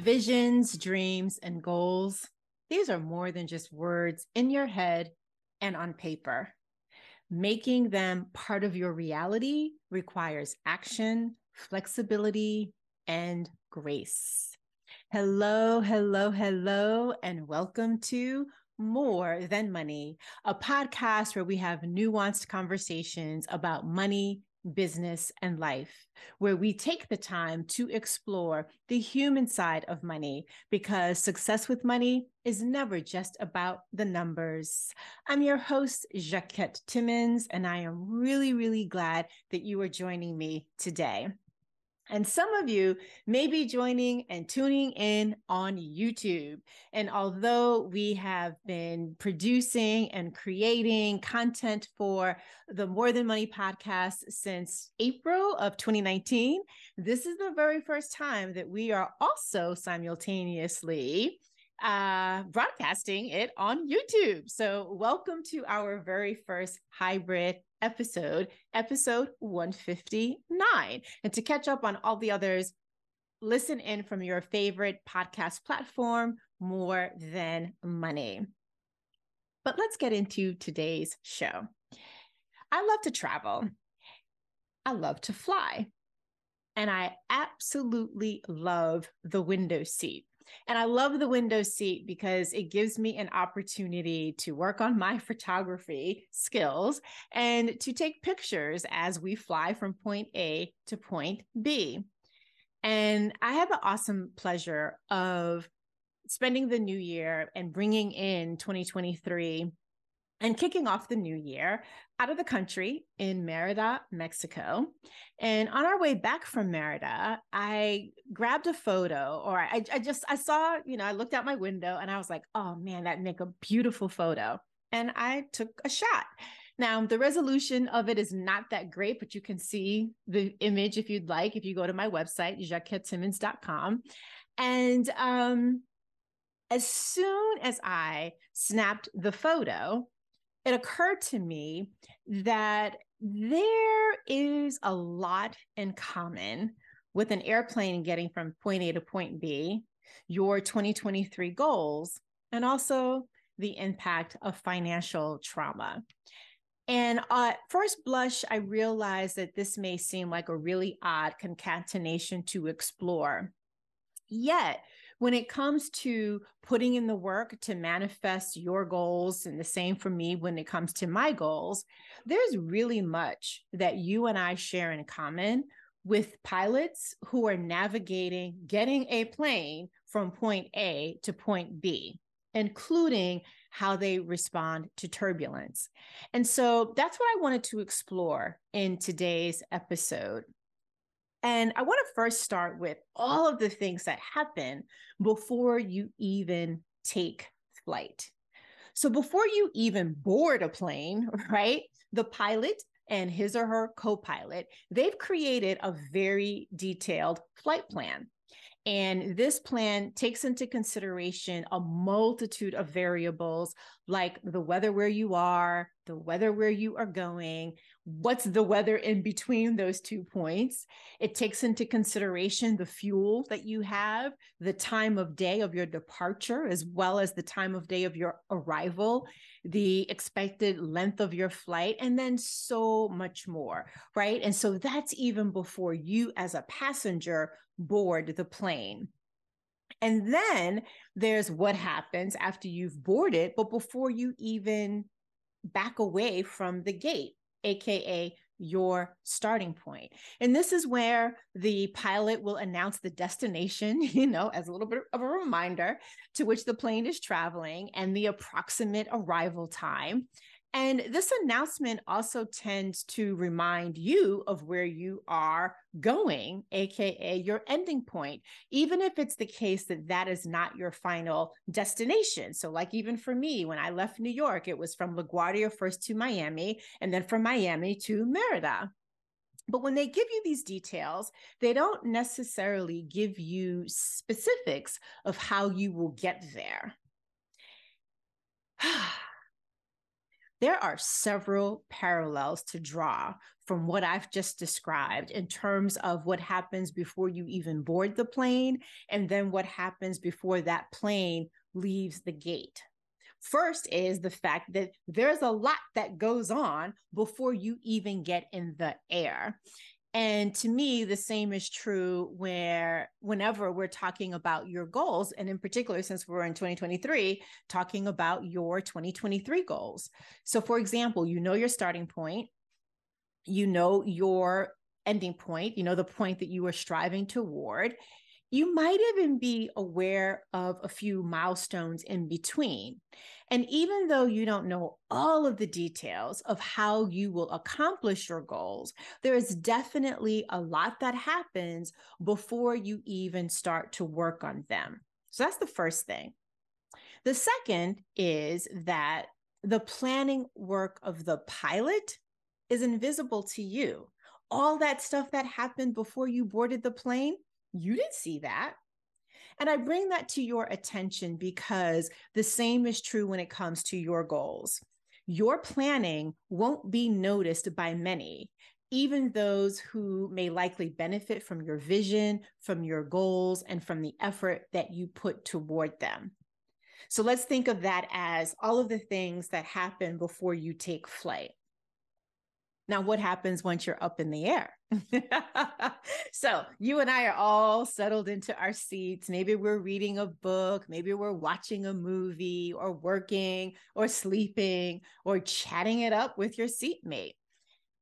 Visions, dreams, and goals, these are more than just words in your head and on paper. Making them part of your reality requires action, flexibility, and grace. Hello, hello, hello, and welcome to More Than Money, a podcast where we have nuanced conversations about money, business, and life, where we take the time to explore the human side of money because success with money is never just about the numbers. I'm your host, Jacquette Timmons, and I am really, really glad that you are joining me today. And some of you may be joining and tuning in on YouTube. And although we have been producing and creating content for the More Than Money podcast since April of 2019, this is the very first time that we are also simultaneously uh, broadcasting it on YouTube. So, welcome to our very first hybrid episode, episode 159. And to catch up on all the others, listen in from your favorite podcast platform, More Than Money. But let's get into today's show. I love to travel, I love to fly, and I absolutely love the window seat. And I love the window seat because it gives me an opportunity to work on my photography skills and to take pictures as we fly from point A to point B. And I have the awesome pleasure of spending the new year and bringing in 2023 and kicking off the new year out of the country in Merida, Mexico. And on our way back from Merida, I grabbed a photo, or I, I just I saw, you know, I looked out my window and I was like, oh man, that'd make a beautiful photo. And I took a shot. Now, the resolution of it is not that great, but you can see the image if you'd like, if you go to my website, jacquettetimmons.com. And um, as soon as I snapped the photo, it occurred to me that there is a lot in common with an airplane getting from point A to point B, your 2023 goals, and also the impact of financial trauma. And at first blush, I realized that this may seem like a really odd concatenation to explore. Yet, when it comes to putting in the work to manifest your goals, and the same for me when it comes to my goals, there's really much that you and I share in common with pilots who are navigating getting a plane from point A to point B, including how they respond to turbulence. And so that's what I wanted to explore in today's episode. And I want to first start with all of the things that happen before you even take flight. So, before you even board a plane, right, the pilot and his or her co pilot, they've created a very detailed flight plan. And this plan takes into consideration a multitude of variables like the weather where you are, the weather where you are going, what's the weather in between those two points. It takes into consideration the fuel that you have, the time of day of your departure, as well as the time of day of your arrival, the expected length of your flight, and then so much more, right? And so that's even before you, as a passenger, board the plane. And then there's what happens after you've boarded, but before you even back away from the gate, AKA your starting point. And this is where the pilot will announce the destination, you know, as a little bit of a reminder to which the plane is traveling and the approximate arrival time. And this announcement also tends to remind you of where you are going, AKA your ending point, even if it's the case that that is not your final destination. So, like even for me, when I left New York, it was from LaGuardia first to Miami, and then from Miami to Merida. But when they give you these details, they don't necessarily give you specifics of how you will get there. there are several parallels to draw from what I've just described in terms of what happens before you even board the plane and then what happens before that plane leaves the gate. First is the fact that there's a lot that goes on before you even get in the air. And to me, the same is true where whenever we're talking about your goals, and in particular, since we're in 2023, talking about your 2023 goals. So, for example, you know your starting point, you know your ending point, you know the point that you are striving toward. You might even be aware of a few milestones in between. And even though you don't know all of the details of how you will accomplish your goals, there is definitely a lot that happens before you even start to work on them. So that's the first thing. The second is that the planning work of the pilot is invisible to you. All that stuff that happened before you boarded the plane, you didn't see that. And I bring that to your attention because the same is true when it comes to your goals. Your planning won't be noticed by many, even those who may likely benefit from your vision, from your goals, and from the effort that you put toward them. So let's think of that as all of the things that happen before you take flight. Now, what happens once you're up in the air? so, you and I are all settled into our seats. Maybe we're reading a book, maybe we're watching a movie, or working, or sleeping, or chatting it up with your seatmate.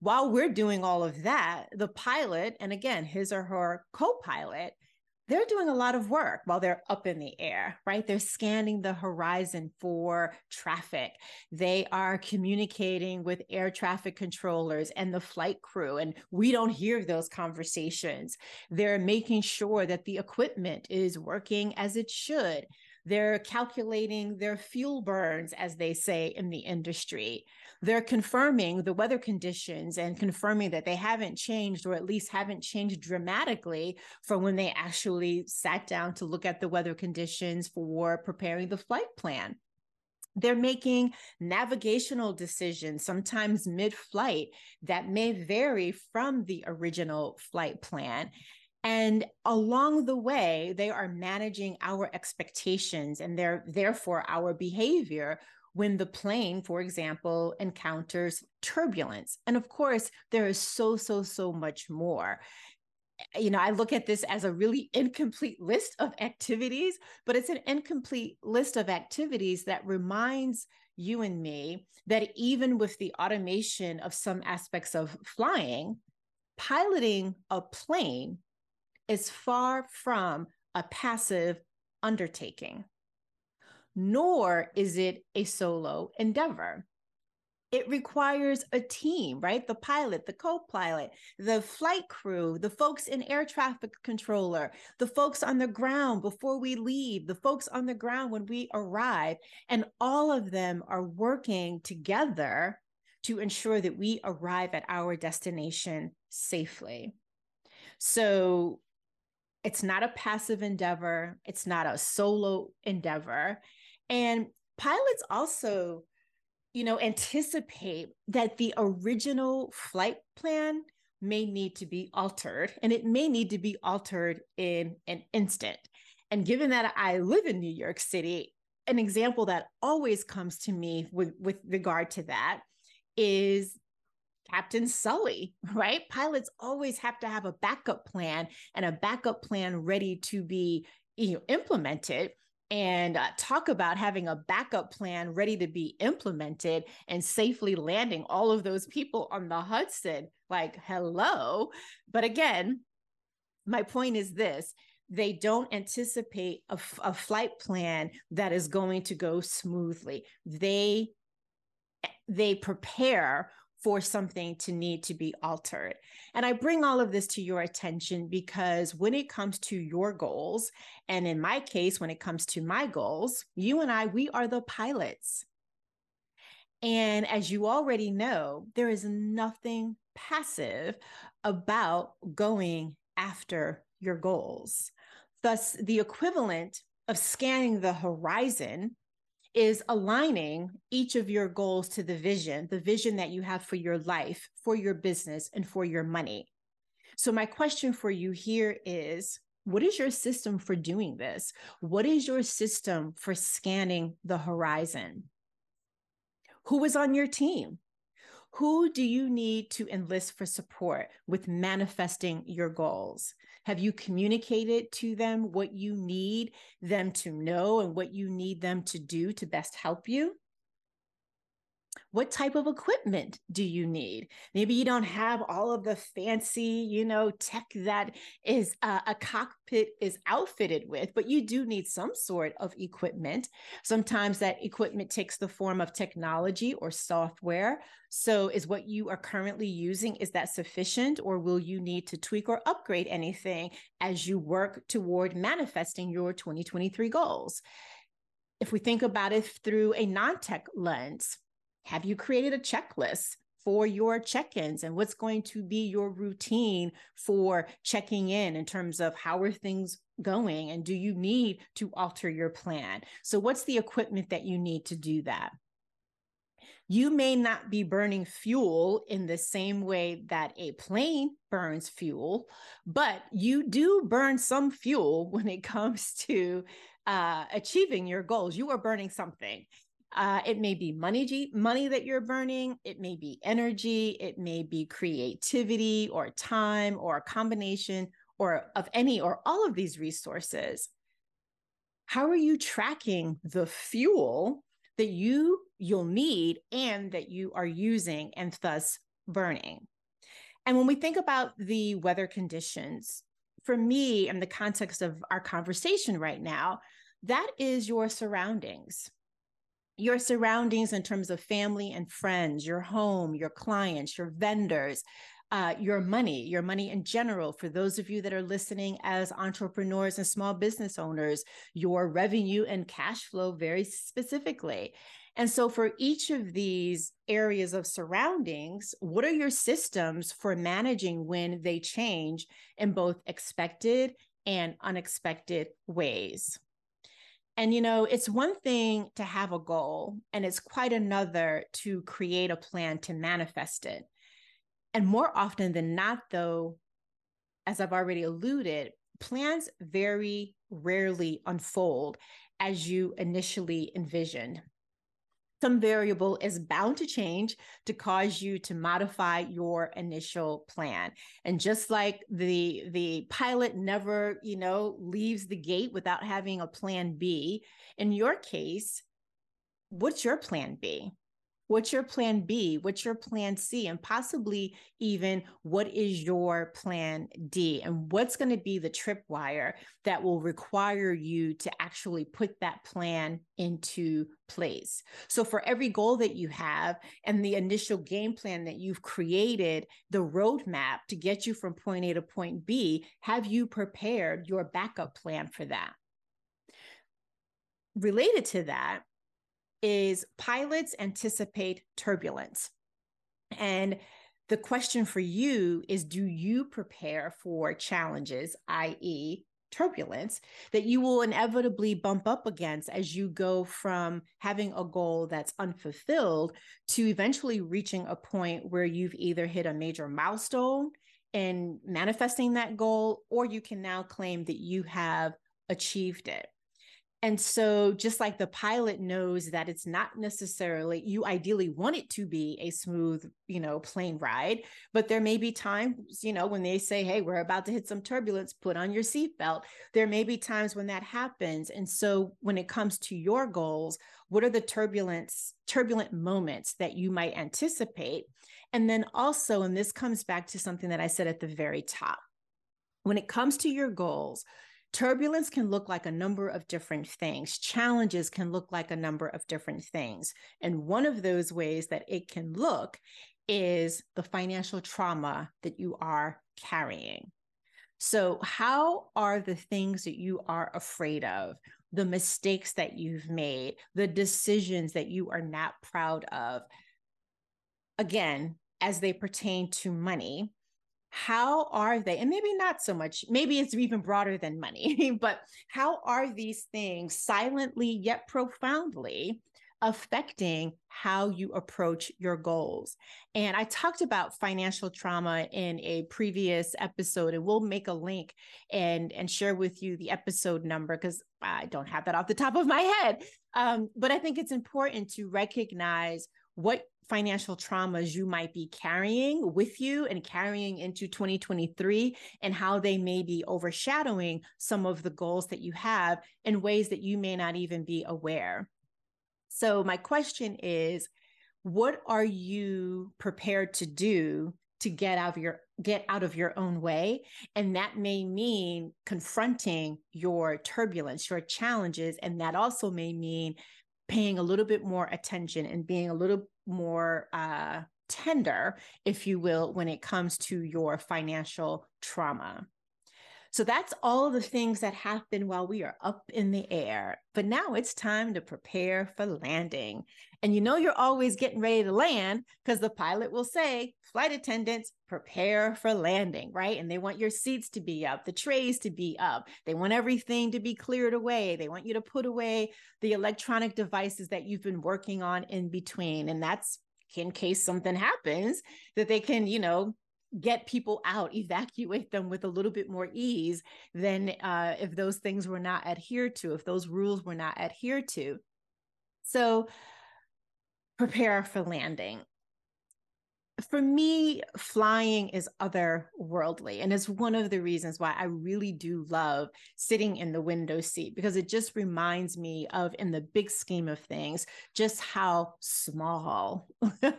While we're doing all of that, the pilot, and again, his or her co pilot, they're doing a lot of work while they're up in the air, right? They're scanning the horizon for traffic. They are communicating with air traffic controllers and the flight crew, and we don't hear those conversations. They're making sure that the equipment is working as it should. They're calculating their fuel burns, as they say in the industry they're confirming the weather conditions and confirming that they haven't changed or at least haven't changed dramatically from when they actually sat down to look at the weather conditions for preparing the flight plan they're making navigational decisions, sometimes mid flight, that may vary from the original flight plan. And along the way, they are managing our expectations and they're therefore our behavior when the plane, for example, encounters turbulence. And of course, there is so, so, so much more. Eh, you know, I look at this as a really incomplete list of activities, but it's an incomplete list of activities that reminds you and me that even with the automation of some aspects of flying, piloting a plane is far from a passive undertaking nor is it a solo endeavor. It requires a team, right? The pilot, the co pilot, the flight crew, the folks in air traffic controller, the folks on the ground before we leave, the folks on the ground when we arrive. And all of them are working together to ensure that we arrive at our destination safely. So it's not a passive endeavor, it's not a solo endeavor. And pilots also, you know, anticipate that the original flight plan may need to be altered and it may need to be altered in an instant. And given that I live in New York City, an example that always comes to me with, with regard to that is Captain Sully, right? Pilots always have to have a backup plan and a backup plan ready to be you know, implemented and uh, talk about having a backup plan ready to be implemented and safely landing all of those people on the Hudson. Like, hello. But again, my point is this they don't anticipate a, a flight plan that is going to go smoothly. They they prepare for something to need to be altered. And I bring all of this to your attention because when it comes to your goals, and in my case, when it comes to my goals, you and I, we are the pilots. And as you already know, there is nothing passive about going after your goals. Thus, the equivalent of scanning the horizon is aligning each of your goals to the vision, the vision that you have for your life, for your business, and for your money. So, my question for you here is what is your system for doing this? What is your system for scanning the horizon? Who is on your team? Who do you need to enlist for support with manifesting your goals? Have you communicated to them what you need them to know and what you need them to do to best help you? What type of equipment do you need? Maybe you don't have all of the fancy, you know, tech that is uh, a cockpit is outfitted with, but you do need some sort of equipment. Sometimes that equipment takes the form of technology or software. So is what you are currently using is that sufficient or will you need to tweak or upgrade anything as you work toward manifesting your 2023 goals? If we think about it through a non-tech lens, have you created a checklist for your check ins and what's going to be your routine for checking in in terms of how are things going and do you need to alter your plan? So, what's the equipment that you need to do that? You may not be burning fuel in the same way that a plane burns fuel, but you do burn some fuel when it comes to uh, achieving your goals. You are burning something. Uh, it may be money, money that you're burning. It may be energy. It may be creativity or time or a combination or of any or all of these resources. How are you tracking the fuel that you you'll need and that you are using and thus burning? And when we think about the weather conditions, for me, in the context of our conversation right now, that is your surroundings your surroundings in terms of family and friends, your home, your clients, your vendors, uh, your money, your money in general. For those of you that are listening as entrepreneurs and small business owners, your revenue and cash flow very specifically. And so, for each of these areas of surroundings, what are your systems for managing when they change in both expected and unexpected ways? And, you know, it's one thing to have a goal, and it's quite another to create a plan to manifest it. And more often than not, though, as I've already alluded, plans very rarely unfold as you initially envisioned some variable is bound to change to cause you to modify your initial plan. And just like the the pilot never you know leaves the gate without having a plan b in your case what's your plan b What's your plan B? What's your plan C? And possibly even what is your plan D? And what's going to be the tripwire that will require you to actually put that plan into place? So, for every goal that you have and the initial game plan that you've created, the roadmap to get you from point A to point B, have you prepared your backup plan for that? Related to that, is pilots anticipate turbulence. And the question for you is do you prepare for challenges, i.e., turbulence, that you will inevitably bump up against as you go from having a goal that's unfulfilled to eventually reaching a point where you've either hit a major milestone in manifesting that goal, or you can now claim that you have achieved it. And so, just like the pilot knows that it's not necessarily, you ideally want it to be a smooth, you know, plane ride, but there may be times, you know, when they say, hey, we're about to hit some turbulence, put on your seatbelt. There may be times when that happens. And so, when it comes to your goals, what are the turbulence, turbulent moments that you might anticipate? And then also, and this comes back to something that I said at the very top when it comes to your goals, Turbulence can look like a number of different things. Challenges can look like a number of different things. And one of those ways that it can look is the financial trauma that you are carrying. So, how are the things that you are afraid of, the mistakes that you've made, the decisions that you are not proud of? Again, as they pertain to money, how are they and maybe not so much maybe it's even broader than money but how are these things silently yet profoundly affecting how you approach your goals. And I talked about financial trauma in a previous episode, and we'll make a link and, and share with you the episode number because I don't have that off the top of my head. Um, but I think it's important to recognize what financial traumas you might be carrying with you and carrying into 2023 and how they may be overshadowing some of the goals that you have in ways that you may not even be aware. So, my question is what are you prepared to do to get out of your get out of your own way and that may mean confronting your turbulence your challenges and that also may mean paying a little bit more attention and being a little more uh, tender if you will when it comes to your financial trauma so that's all the things that happen while we are up in the air. But now it's time to prepare for landing. And you know, you're always getting ready to land because the pilot will say, flight attendants, prepare for landing, right? And they want your seats to be up, the trays to be up. They want everything to be cleared away. They want you to put away the electronic devices that you've been working on in between. And that's in case something happens that they can, you know, get people out, evacuate them with a little bit more ease than uh, if those things were not adhered to, if those rules were not adhered to. So prepare for landing for me, flying is otherworldly. And it's one of the reasons why I really do love sitting in the window seat because it just reminds me of, in the big scheme of things, just how small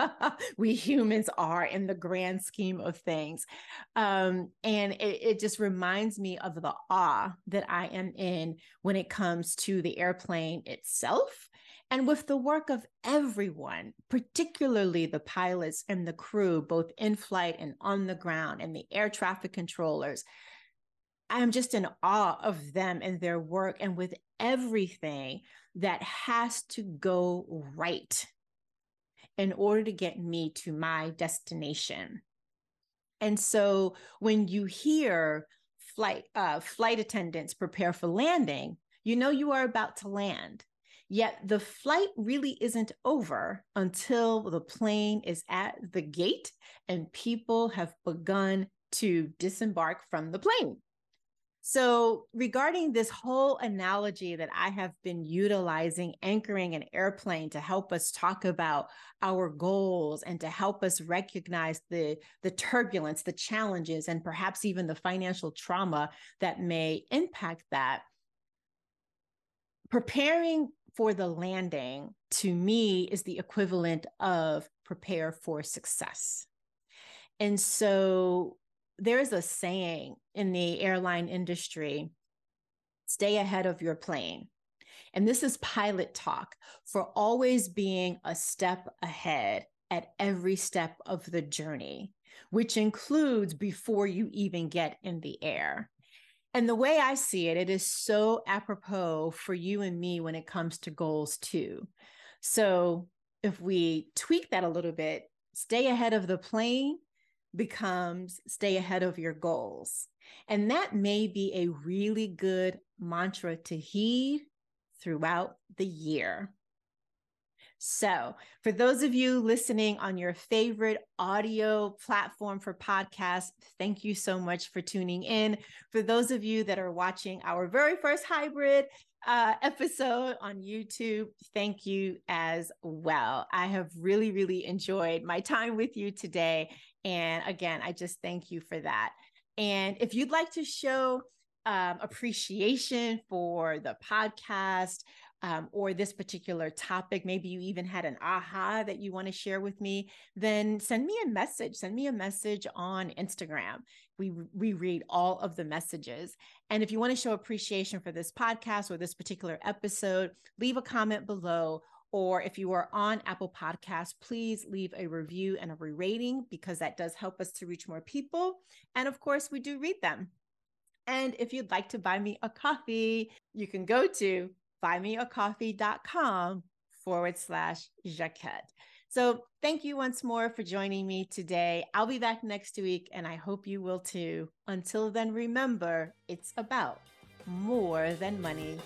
we humans are in the grand scheme of things. Um, and it, it just reminds me of the awe that I am in when it comes to the airplane itself and with the work of everyone, particularly the pilots and the crew, both in flight and on the ground, and the air traffic controllers, I am just in awe of them and their work, and with everything that has to go right in order to get me to my destination. And so when you hear flight uh, flight attendants prepare for landing, you know you are about to land. Yet the flight really isn't over until the plane is at the gate and people have begun to disembark from the plane. So, regarding this whole analogy that I have been utilizing, anchoring an airplane to help us talk about our goals and to help us recognize the, the turbulence, the challenges, and perhaps even the financial trauma that may impact that, preparing for the landing to me is the equivalent of prepare for success. And so there's a saying in the airline industry stay ahead of your plane. And this is pilot talk for always being a step ahead at every step of the journey, which includes before you even get in the air. And the way I see it, it is so apropos for you and me when it comes to goals too. So if we tweak that a little bit, stay ahead of the plane becomes stay ahead of your goals. And that may be a really good mantra to heed throughout the year. So, for those of you listening on your favorite audio platform for podcasts, thank you so much for tuning in. For those of you that are watching our very first hybrid uh, episode on YouTube, thank you as well. I have really, really enjoyed my time with you today. And again, I just thank you for that. And if you'd like to show um, appreciation for the podcast, um, or this particular topic, maybe you even had an aha that you want to share with me, then send me a message. Send me a message on Instagram. We, we read all of the messages. And if you want to show appreciation for this podcast or this particular episode, leave a comment below. Or if you are on Apple Podcasts, please leave a review and a re-rating because that does help us to reach more people. And of course, we do read them. And if you'd like to buy me a coffee, you can go to buymeacoffee.com forward slash Jacquette. So, thank you once more for joining me today. I'll be back next week, and I hope you will too. Until then, remember it's about more than money.